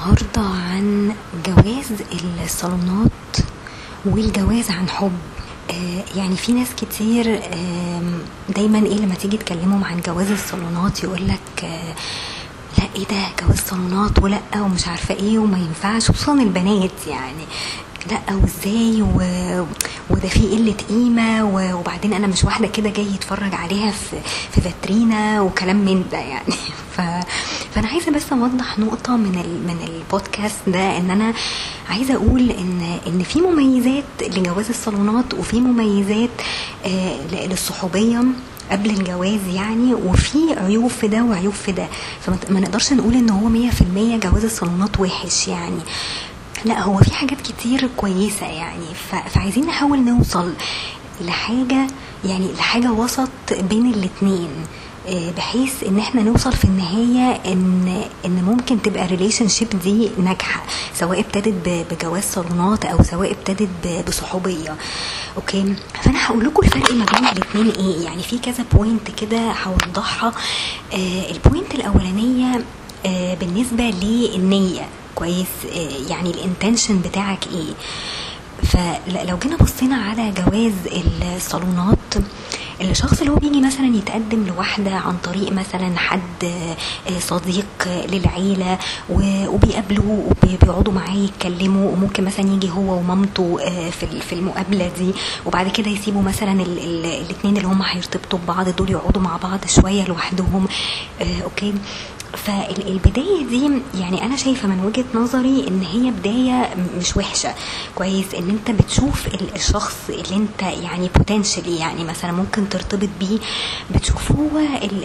النهاردة عن جواز الصالونات والجواز عن حب. آه، يعني في ناس كتير دايما إيه لما تيجي تكلمهم عن جواز الصالونات يقولك آه، لا إيه ده؟ جواز صالونات ولأ ومش عارفة إيه وما ينفعش خصوصا البنات يعني. لأ وإزاي؟ و... وده في قلة قيمة و... وبعدين أنا مش واحدة كده جاي يتفرج عليها في في فاترينا وكلام من ده يعني. ف... فأنا عايزة بس أوضح نقطة من ال... من البودكاست ده إن أنا عايزة أقول إن إن في مميزات لجواز الصالونات وفي مميزات آه للصحوبية قبل الجواز يعني وفي عيوب في ده وعيوب في ده. فما ما نقدرش نقول إن هو 100% جواز الصالونات وحش يعني. لا هو في حاجات كتير كويسة يعني. فعايزين نحاول نوصل لحاجة يعني لحاجة وسط بين الاتنين. بحيث إن إحنا نوصل في النهاية ان إن ممكن تبقى relationship دي ناجحة سواء ابتدت بجواز صالونات أو سواء ابتدت ب- بصحوبية. okay؟ فأنا هقول لكم الفرق ما بين الاتنين إيه. يعني في كذا point كده هوضحها. آه ال point الأولانية آه بالنسبة للنية. كويس؟ آه يعني ال intention بتاعك إيه. فلو جينا بصينا على جواز الصالونات الشخص اللي هو بيجي مثلا يتقدم لواحدة عن طريق مثلا حد آه، صديق للعيلة و- وبيقابلوا وبيقعدوا معاه يتكلموا وممكن مثلا يجي هو ومامته آه، في في المقابلة دي وبعد كده يسيبوا مثلا ال- ال- الاتنين اللي هم هيرتبطوا ببعض دول يقعدوا مع بعض شوية لوحدهم. آه، أوكي؟ فالبداية دي يعني أنا شايفة من وجهة نظري إن هي بداية مش وحشة. كويس إن أنت بتشوف ال- الشخص اللي أنت يعني potentially يعني مثلا ممكن ترتبط بيه بتشوف هو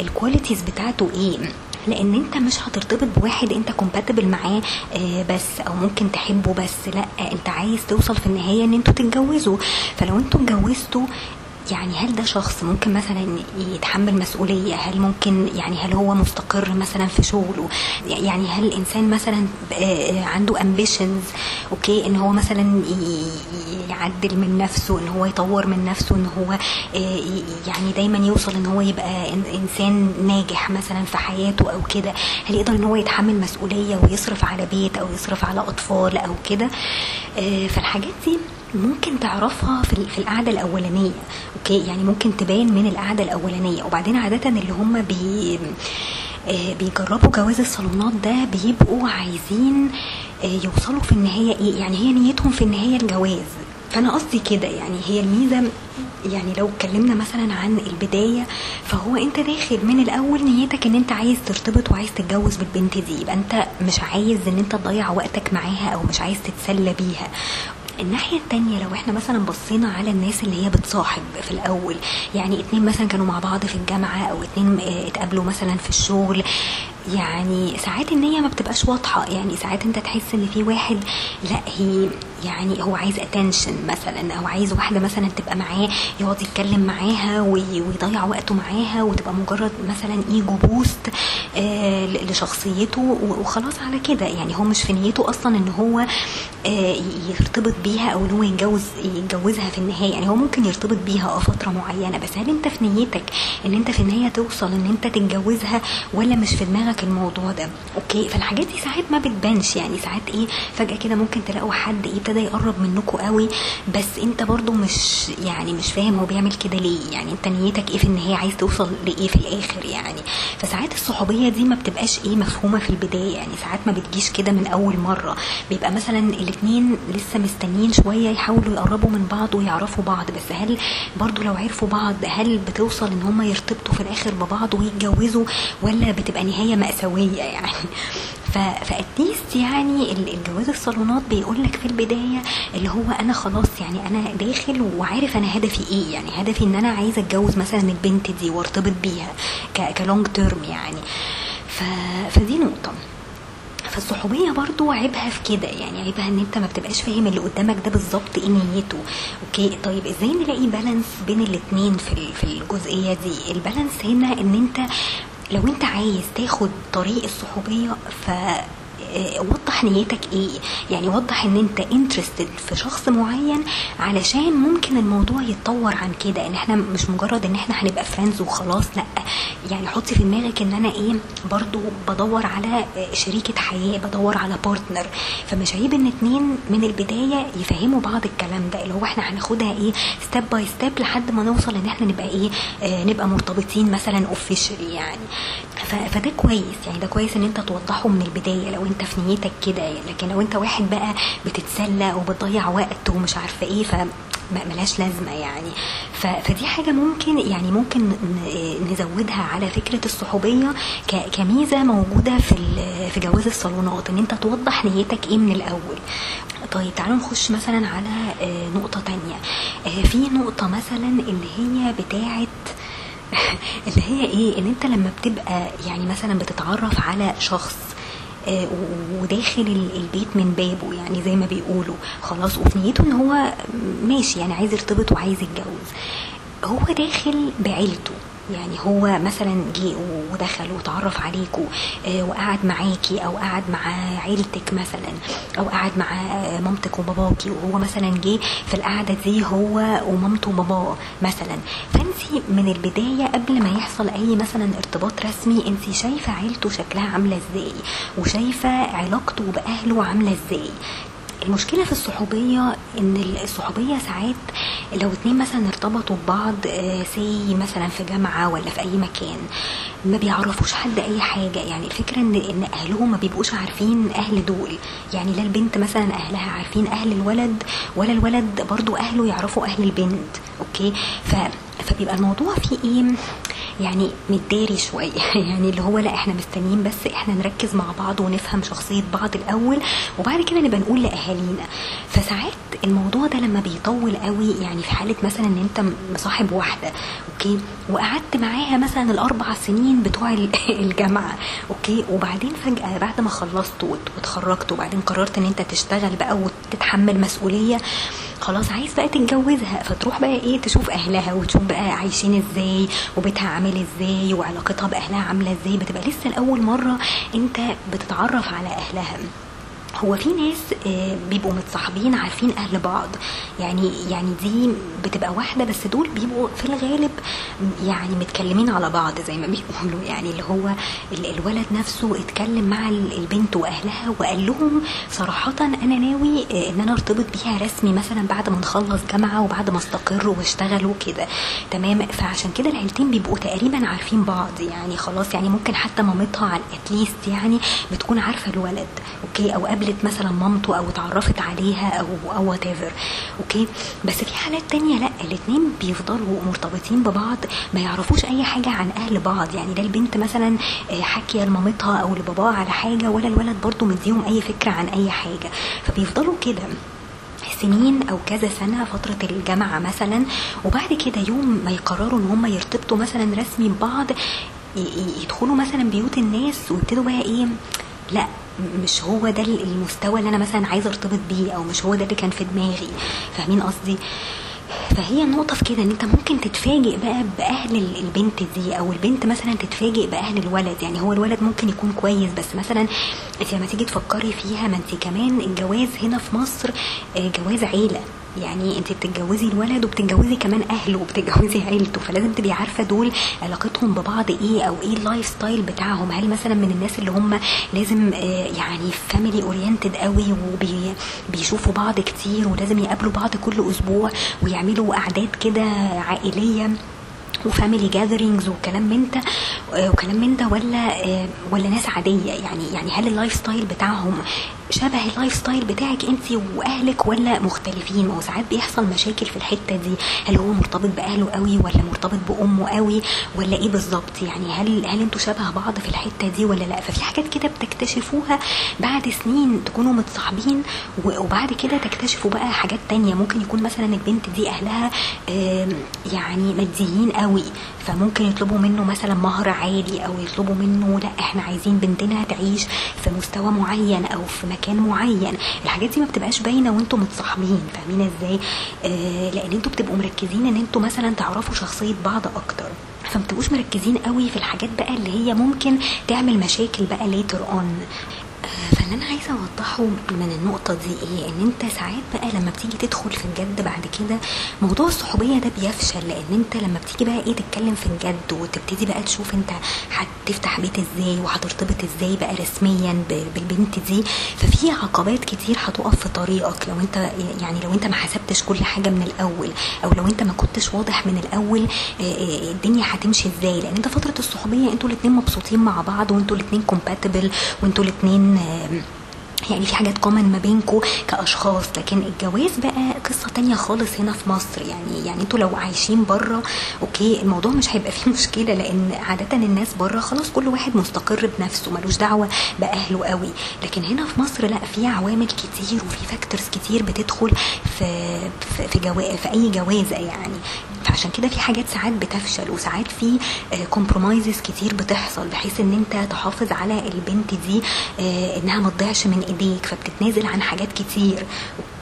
ال qualities بتاعته إيه. لأن أنت مش هترتبط بواحد أنت compatible معاه آه، بس أو ممكن تحبه بس لأ أنت عايز توصل في النهاية إن أنتوا تتجوزوا. فلو أنتوا اتجوزتوا يعني هل ده شخص ممكن مثلا يتحمل مسؤولية؟ هل ممكن يعني هل هو مستقر مثلا في شغله؟ يعني هل الإنسان مثلا آه، عنده ambitions okay إن هو مثلا يعدل من نفسه إن هو يطور من نفسه إن هو آه، يعني دايما يوصل إن هو يبقى إنسان ناجح مثلا في حياته أو كده؟ هل يقدر إن هو يتحمل مسؤولية ويصرف على بيت أو يصرف على أطفال أو كده؟ آه، فالحاجات دي ممكن تعرفها في في القعدة الأولانية okay؟ يعني ممكن تبان من القعدة الأولانية. وبعدين عادة اللي هم بي آه، بيجربوا جواز الصالونات ده بيبقوا عايزين آه، يوصلوا في النهايه إيه يعني هي نيتهم في النهايه الجواز. فأنا قصدي كده يعني هي الميزة يعني لو اتكلمنا مثلا عن البداية فهو أنت داخل من الأول نيتك إن أنت عايز ترتبط وعايز تتجوز بالبنت دي. يبقى أنت مش عايز إن أنت تضيع وقتك معاها أو مش عايز تتسلى بيها. الناحية التانية لو إحنا مثلا بصينا على الناس اللي هي بتصاحب في الأول يعني اتنين مثلا كانوا مع بعض في الجامعة أو اتنين آه، اتقابلوا مثلا في الشغل يعني ساعات النية ما بتبقاش واضحة يعني ساعات أنت تحس إن في واحد لا هي يعني هو عايز attention مثلا أو عايز واحدة مثلا تبقى معاه يقعد يتكلم معاها وي- ويضيع وقته معاها وتبقى مجرد مثلا ego boost آه ل- لشخصيته وخلاص على كده. يعني هو مش في نيته أصلا إن هو آه يرتبط بيها أو إن هو يتجوز يتجوزها في النهاية. يعني هو ممكن يرتبط بيها آه فترة معينة بس هل أنت في نيتك إن أنت في النهاية توصل إن أنت تتجوزها ولا مش في دماغك الموضوع ده؟ أوكي فالحاجات دي ساعات ما بتبانش. يعني ساعات إيه فجأة كده ممكن تلاقوا حد إيه ابتدى يقرب منكم قوي بس أنت برضو مش يعني مش فاهم هو بيعمل كده ليه. يعني أنت نيتك إيه في النهاية؟ عايز توصل لإيه في الآخر يعني؟ فساعات الصحوبية دي ما بتبقاش إيه مفهومة في البداية. يعني ساعات ما بتجيش كده من أول مرة. بيبقى مثلا الاتنين لسه مستنيين شوية يحاولوا يقربوا من بعض ويعرفوا بعض بس هل برضو لو عرفوا بعض هل بتوصل إن هم يرتبطوا في الآخر ببعض ويتجوزوا ولا بتبقى نهاية مأساوية يعني فاتليست يعني ال- الجواز الصالونات بيقول لك في البداية اللي هو أنا خلاص يعني أنا داخل وعارف أنا هدفي إيه يعني هدفي إن أنا عايزة أتجوز مثلا البنت دي وارتبط بيها كلونج تيرم يعني. فدي نقطة فالصحوبية برضو عيبها في كده يعني عيبها إن أنت ما بتبقاش فاهم اللي قدامك ده بالظبط إيه نيته. okay؟ طيب إزاي نلاقي balance بين الاتنين في في الجزئية دي؟ ال balance هنا إن أنت لو أنت عايز تاخد طريق الصحوبية ف وضح نيتك إيه؟ يعني وضح إن أنت interested في شخص معين علشان ممكن الموضوع يتطور عن كده. إن إحنا مش مجرد إن إحنا هنبقى friends وخلاص لأ. يعني حطي في دماغك إن أنا إيه؟ برضو بدور على آه، شريكة حياة بدور على partner فمش عيب إن اتنين من البداية يفهموا بعض الكلام ده. اللي هو إحنا هناخدها إيه؟ step by step لحد ما نوصل إن إحنا نبقى إيه؟ آه نبقى مرتبطين مثلا officially يعني. فده كويس. يعني ده كويس إن أنت توضحه من البداية لو أنت في نيتك كده يعني. لكن لو أنت واحد بقى بتتسلى وبتضيع وقت ومش عارفة إيه ف ملهاش لازمة يعني. فدي حاجة ممكن يعني ممكن نزودها على فكرة الصحوبية ك- كميزة موجودة في في جواز الصالونات إن أنت توضح نيتك إيه من الأول. طيب تعالوا نخش مثلا على آه، نقطة تانية. آه، في نقطة مثلا اللي هي بتاعه اللي هي إيه؟ إن أنت لما بتبقى يعني مثلا بتتعرف على شخص آه، وداخل ال- البيت من بابه يعني زي ما بيقولوا خلاص وفي نيته إن هو ماشي يعني عايز يرتبط وعايز يتجوز. هو داخل بعيلته. يعني هو مثلا جه ودخل وتعرف عليكوا آه، وقعد معاكي أو قعد مع عيلتك مثلا أو قعد مع مامتك وباباكي وهو مثلا جه في القعدة دي هو ومامته وباباه مثلا. فانت من البداية قبل ما يحصل أي مثلا ارتباط رسمي انت شايفة عيلته شكلها عاملة إزاي؟ وشايفة علاقته بأهله عاملة إزاي؟ المشكلة في الصحوبية إن الصحوبية ساعات لو اتنين مثلا ارتبطوا ببعض say مثلا في جامعة ولا في أي مكان ما بيعرفوش حد أي حاجة. يعني الفكرة إن إن أهلهم ما بيبقوش عارفين أهل دول. يعني لا البنت مثلا أهلها عارفين أهل الولد ولا الولد برضو أهله يعرفوا أهل البنت. okay؟ ف فبيبقى الموضوع فيه إيه؟ يعني متداري شوية. يعني اللي هو لا إحنا مستنيين بس إحنا نركز مع بعض ونفهم شخصية بعض الأول وبعد كده نبقى نقول لأهالينا. فساعات الموضوع ده لما بيطول قوي يعني في حالة مثلا إن أنت مصاحب واحدة okay؟ وقعدت معاها مثلا الأربع سنين بتوع الجامعة okay؟ وبعدين فجأة بعد ما خلصت واتخرجت وبعدين قررت إن أنت تشتغل بقى وتتحمل مسؤولية خلاص عايز بقى تتجوزها فتروح بقى إيه تشوف أهلها وتشوف بقى عايشين إزاي وبيتها عامل إزاي وعلاقتها بأهلها عاملة إزاي. بتبقى لسه لأول مرة أنت بتتعرف على أهلها. هو في ناس بيبقوا متصاحبين عارفين أهل بعض. يعني يعني دي بتبقى واحدة بس دول بيبقوا في الغالب يعني متكلمين على بعض زي ما بيقولوا. يعني اللي هو الولد نفسه اتكلم مع البنت وأهلها وقال لهم صراحة أنا ناوي إن أنا أرتبط بيها رسمي مثلا بعد ما نخلص جامعة وبعد ما استقر واشتغل وكده. تمام؟ فعشان كده العيلتين بيبقوا تقريبا عارفين بعض. يعني خلاص يعني ممكن حتى مامتها على اتليست يعني بتكون عارفة الولد. okay؟ أو قابلت مثلا مامته أو اتعرفت عليها أو or what okay؟ بس في حالات تانية لأ الاثنين بيفضلوا مرتبطين ببعض ما يعرفوش أي حاجة عن أهل بعض. يعني لا البنت مثلا حاكيه لمامتها أو لباباها على حاجة ولا الولد برضو مديهم أي فكرة عن أي حاجة. فبيفضلوا كده سنين أو كذا سنة فترة الجامعة مثلا. وبعد كده يوم ما يقرروا إن هم يرتبطوا مثلا رسمي ببعض يدخلوا مثلا بيوت الناس ويبتدوا بقى إيه؟ لأ مش هو ده المستوى اللي أنا مثلا عايزة أرتبط بيه أو مش هو ده اللي كان في دماغي. فاهمين قصدي؟ فهي النقطة في كده إن أنت ممكن تتفاجئ بقى بأهل البنت دي أو البنت مثلا تتفاجئ بأهل الولد. يعني هو الولد ممكن يكون كويس بس مثلا أنت لما تيجي تفكري فيها ما أنت كمان الجواز هنا في مصر جواز عيلة. يعني انت بتتجوزي الولد وبتتجوزي كمان اهله وبتتجوزي عيلته فلازم تبقي عارفة دول علاقتهم ببعض إيه أو إيه ال lifestyle بتاعهم. هل مثلا من الناس اللي هم لازم يعني family oriented قوي وبيشوفوا بعض كتير ولازم يقابلوا بعض كل أسبوع ويعملوا قعدات كده عائلية و family gatherings وكلام من ده وكلام من ده ولا ولا ناس عادية؟ يعني يعني هل ال lifestyle بتاعهم شبه ال lifestyle بتاعك انت واهلك ولا مختلفين؟ ما هو ساعات بيحصل مشاكل في الحتة دي. هل هو مرتبط بأهله قوي ولا مرتبط بأمه قوي ولا إيه بالظبط؟ يعني هل هل أنتوا شبه بعض في الحتة دي ولا لأ؟ ففي حاجات كده بتكتشفوها بعد سنين تكونوا متصاحبين وبعد كده تكتشفوا بقى حاجات تانية. ممكن يكون مثلا البنت دي أهلها يعني ماديين قوي فممكن يطلبوا منه مثلا مهر عالي أو يطلبوا منه لأ إحنا عايزين بنتنا تعيش في مستوى معين أو في مكان معين. الحاجات دي ما بتبقاش باينة وانتوا متصاحبين فاهمين إزاي؟ آه لأن أنتوا بتبقوا مركزين ان أنتوا مثلا تعرفوا شخصية بعض أكتر. فما مركزين قوي في الحاجات بقى اللي هي ممكن تعمل مشاكل بقى later on فاللي أنا عايزة أوضحه من النقطة دي إيه؟ إن أنت ساعات بقى لما بتيجي تدخل في الجد بعد كده موضوع الصحوبية ده بيفشل لأن أنت لما بتيجي بقى إيه تتكلم في الجد وتبتدي بقى تشوف أنت هتفتح بيت إزاي وهترتبط إزاي بقى رسميا بالبنت دي ففي عقبات كتير هتقف في طريقك. لو أنت يعني لو أنت ما حسبتش كل حاجة من الأول أو لو أنت ما كنتش واضح من الأول الدنيا هتمشي إزاي؟ لأن انت فترة الصحوبية أنتوا الاثنين مبسوطين مع بعض وأنتوا الاثنين compatible وأنتوا الاثنين يعني في حاجات common ما بينكم كأشخاص لكن الجواز بقى قصة تانية خالص هنا في مصر. يعني يعني أنتوا لو عايشين بره okay الموضوع مش هيبقى فيه مشكلة لأن عادة الناس بره خلاص كل واحد مستقر بنفسه ملوش دعوة بأهله قوي. لكن هنا في مصر لا في عوامل كتير وفي factors كتير بتدخل في في في, في أي جوازة يعني. فعشان كده في حاجات ساعات بتفشل وساعات في compromises كتير بتحصل بحيث إن أنت تحافظ على البنت دي إنها ما تضيعش من إيديك فبتتنازل عن حاجات كتير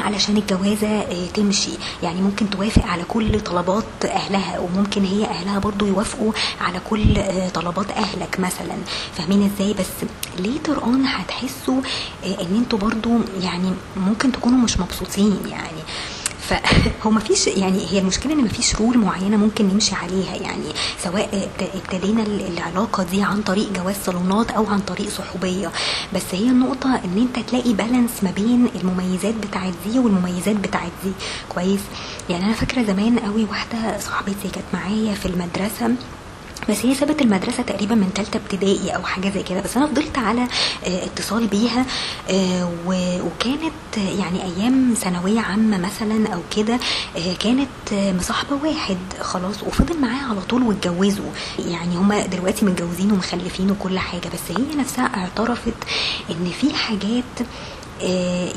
علشان الجوازة تمشي. يعني ممكن توافق على كل طلبات أهلها وممكن هي أهلها برضو يوافقوا على كل طلبات أهلك مثلا. فاهمين إزاي؟ بس later on هتحسوا إن أنتوا برضو يعني ممكن تكونوا مش مبسوطين يعني. فهو ما فيش يعني هي المشكلة إن ما فيش rule معينة ممكن نمشي عليها يعني سواء ابتدينا العلاقة دي عن طريق جواز صالونات أو عن طريق صحوبية. بس هي النقطة إن أنت تلاقي balance ما بين المميزات بتاعت دي والمميزات بتاعت دي. كويس؟ يعني أنا فاكرة زمان قوي واحدة صاحبتي كانت معايا في المدرسة بس هي سابت المدرسة تقريبا من تالتة ابتدائي أو حاجة زي كده بس أنا فضلت على اتصال بيها وكانت يعني أيام ثانوية عامة مثلا أو كده كانت مصاحبة واحد خلاص وفضل معاها على طول واتجوزوا. يعني هما دلوقتي متجوزين ومخلفين وكل حاجة بس هي نفسها اعترفت إن في حاجات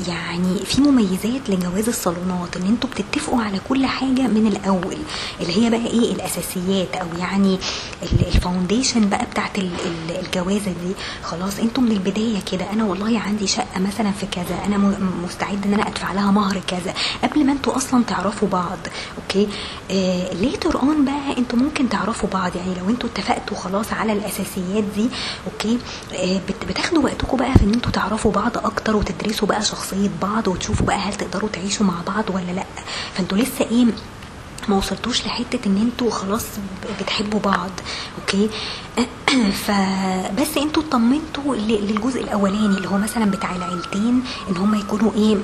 يعني في مميزات لجواز الصالونات إن أنتوا بتتفقوا على كل حاجة من الأول اللي هي بقى إيه الأساسيات أو يعني ال foundation بقى بتاعت الجوازة دي. خلاص أنتوا من البداية كده. أنا والله عندي شقة مثلا في كذا أنا مستعد إن أنا أدفع لها مهر كذا قبل ما أنتوا أصلا تعرفوا بعض. okay؟ آه later on بقى أنتوا ممكن تعرفوا بعض. يعني لو أنتوا اتفقتوا خلاص على الأساسيات دي okay؟ آه بتاخدوا وقتكم بقى في إن أنتوا تعرفوا بعض أكتر وتدرسوا تدرسوا بقى شخصية بعض وتشوفوا بقى هل تقدروا تعيشوا مع بعض ولا لأ؟ فانتوا لسه إيه ما وصلتوش لحتة إن أنتوا خلاص بتحبوا بعض okay؟ فبس أنتوا اطمنتوا للجزء الأولاني اللي هو مثلا بتاع العيلتين إن هم يكونوا إيه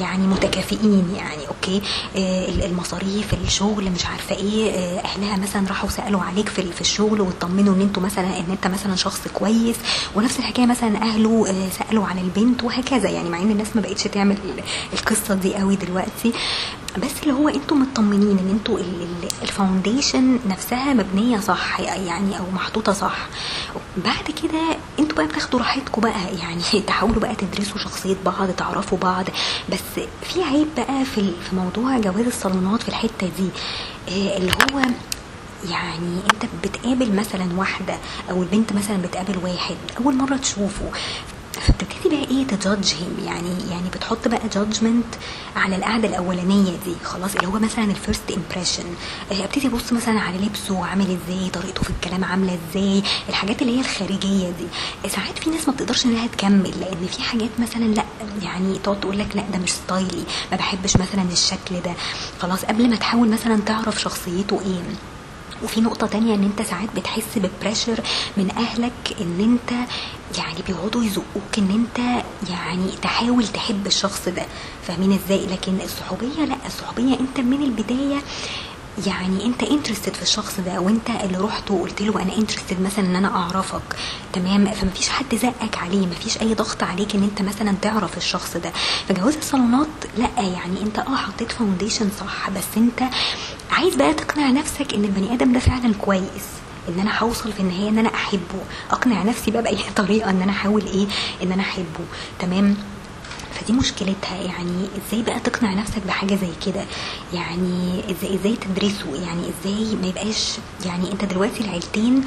يعني متكافئين يعني okay؟ آه المصاريف الشغل مش عارفة إيه آه أهلها مثلا راحوا سألوا عليك في في الشغل واطمنوا إن أنتوا مثلا إن أنت مثلا شخص كويس ونفس الحكاية مثلا أهله آه سألوا على البنت وهكذا يعني مع إن الناس ما بقتش تعمل القصة دي قوي دلوقتي. بس اللي هو أنتوا مطمنين ان أنتوا الفاونديشن نفسها مبنية صح يعني أو محطوطة صح. بعد كده أنتوا بقى بتاخدوا راحتكم بقى يعني تحاولوا بقى تدرسوا شخصية بعض تعرفوا بعض. بس في عيب بقى في في موضوع جواز الصالونات في الحتة دي. اللي هو يعني انت بتقابل مثلا واحدة أو البنت مثلا بتقابل واحد أول مرة تشوفه فبتبتدي بقى إيه ت judge هم يعني يعني بتحط بقى judgment على القعدة الأولانية دي خلاص اللي هو مثلا ال first impression ابتدي ابص مثلا على لبسه عامل إزاي طريقته في الكلام عاملة إزاي الحاجات اللي هي الخارجية دي. ساعات في ناس ما بتقدرش إنها تكمل لأن في حاجات مثلا لأ يعني تقعد تقول لك لأ ده مش style ي ما بحبش مثلا الشكل ده. خلاص قبل ما تحاول مثلا تعرف شخصيته إيه. وفي نقطة تانية إن أنت ساعات بتحس ب pressure من أهلك إن أنت يعني بيقعدوا يزقوك إن أنت يعني تحاول تحب الشخص ده. فاهمين إزاي؟ لكن الصحوبية لأ الصحوبية أنت من البداية يعني أنت interested في الشخص ده وأنت اللي رحت وقلت له أنا interested مثلا إن أنا أعرفك. تمام؟ فمفيش حد زقك عليه مفيش أي ضغط عليك إن أنت مثلا تعرف الشخص ده. فجواز الصالونات لأ يعني أنت آه حطيت فاونديشن صح بس أنت عايز بقى تقنع نفسك إن البني آدم ده فعلا كويس إن أنا هوصل في النهاية إن أنا أحبه. أقنع نفسي بقى بأي طريقة إن أنا أحاول إيه؟ إن أنا أحبه. تمام؟ فدي مشكلتها. يعني إزاي بقى تقنع نفسك بحاجة زي كده؟ يعني إزاي إزاي تدرسه؟ يعني إزاي ما يبقاش يعني أنت دلوقتي العيلتين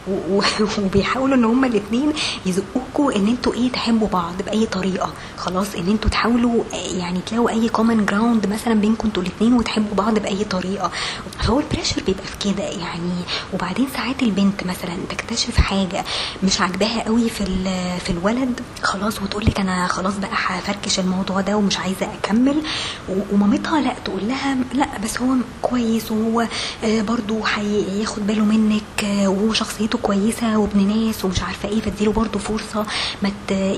و- وبيحاولوا إن هما الاثنين يزقوكوا إن أنتوا إيه تحبوا بعض بأي طريقة. خلاص إن أنتوا تحاولوا يعني تلاقوا أي common ground مثلا بينكم أنتوا الاثنين وتحبوا بعض بأي طريقة. فهو ال pressure بيبقى في كده يعني وبعدين ساعات البنت مثلا تكتشف حاجة مش عاجباها قوي في في الولد خلاص وتقول لك أنا خلاص بقى هفركش الموضوع ده ومش عايزة أكمل. ومامتها لأ تقول لها لأ بس هو كويس وهو آه، برضو هياخد باله منك آه، وهو كويس وابن ناس ومش عارفة إيه فاديله برضو فرصة. ما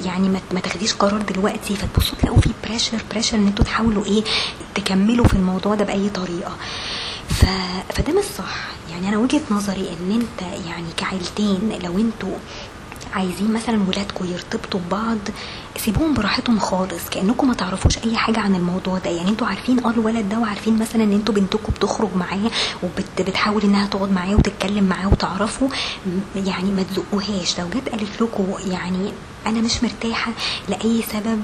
يعني ما تاخديش قرار دلوقتي. فتبصوا تلاقوا في pressure pressure إن أنتوا تحاولوا إيه تكملوا في الموضوع ده بأي طريقة. ف... فده مش صح. يعني أنا وجهة نظري إن أنت يعني كعيلتين لو أنتوا عايزين مثلا ولادكم يرتبطوا ببعض سيبوهم براحتهم خالص كأنكم ما تعرفوش أي حاجة عن الموضوع ده. يعني أنتوا عارفين آه الولد ده وعارفين مثلا إن أنتوا بنتكم بتخرج معاه وبتحاول إنها تقعد معاه وتتكلم معاه وتعرفوا م- يعني ما تزقوهاش. لو جت قالت لكم يعني أنا مش مرتاحة لأي سبب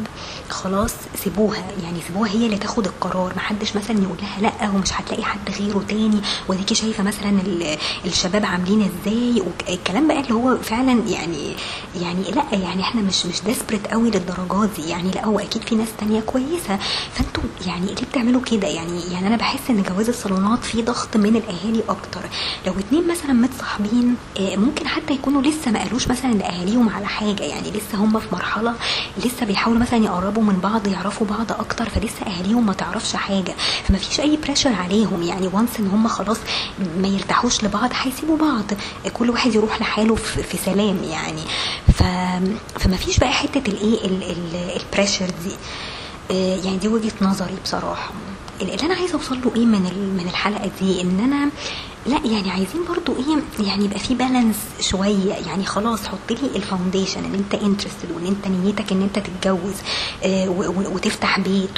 خلاص سيبوها. يعني سيبوها هي اللي تاخد القرار. محدش مثلا يقول لها لأ ومش هتلاقي حد غيره تاني. وديكي شايفة مثلا ال- الشباب عاملين إزاي؟ والكلام بقى اللي هو فعلا يعني يعني لأ يعني إحنا مش مش ديسبريت قوي للدرجات دي؟ يعني لا هو أكيد في ناس تانية كويسة. فأنتوا يعني ليه بتعملوا كده؟ يعني يعني أنا بحس إن جواز الصالونات فيه ضغط من الأهالي أكتر. لو اتنين مثلا متصاحبين آه، ممكن حتى يكونوا لسه ما قالوش مثلا لأهاليهم على حاجة. يعني لسه هم في مرحلة لسه بيحاولوا مثلا يقربوا من بعض يعرفوا بعض أكتر فلسه أهاليهم ما تعرفش حاجة. فما فيش أي pressure عليهم. يعني once إن هم خلاص ما يرتاحوش لبعض هيسيبوا بعض. كل واحد يروح لحاله في, سلام يعني. ف فما فيش بقى حتة الإيه ال- ال- ال pressure دي. آه، يعني دي وجهة نظري بصراحة. اللي أنا عايزة أوصل له إيه من من الحلقة دي؟ إن أنا لا يعني عايزين برضو إيه يعني يبقى في balance شوية. يعني خلاص حط لي ال foundation ان انت interested وان انت نيتك ان انت تتجوز آه، وتفتح بيت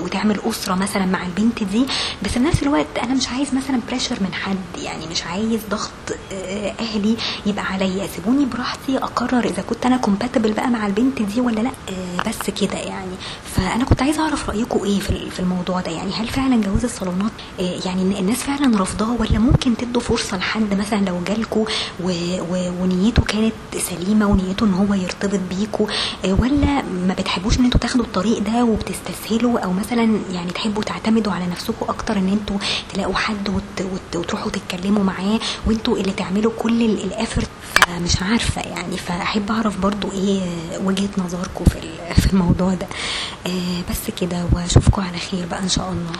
وتعمل أسرة مثلا مع البنت دي. بس في نفس الوقت أنا مش عايز مثلا pressure من حد. يعني مش عايز ضغط آه، أهلي يبقى عليا. سيبوني براحتي أقرر إذا كنت أنا كومباتبل بقى مع البنت دي ولا لأ. آه، بس كده يعني. فأنا كنت عايزة أعرف رايكم إيه في ال- في الموضوع ده. يعني هل فعلا جواز الصالونات يعني الناس فعلا رافضاه ولا ممكن تدوا فرصة لحد مثلا لو جالكوا و- و- ونيته كانت سليمة ونيته إن هو يرتبط بيكوا آه، ولا ما بتحبوش إن أنتوا تاخدوا الطريق ده وبتستسهلوا أو مثلا يعني تحبوا تعتمدوا على نفسكم أكتر إن أنتوا تلاقوا حد وت- وت- وتروحوا تتكلموا معاه وانتوا اللي تعملوا كل الافرت فمش عارفة يعني فأحب أعرف برضو إيه وجهة نظركم في في الموضوع ده. آه، بس كده واشوفكم على خير بقى إن شاء الله.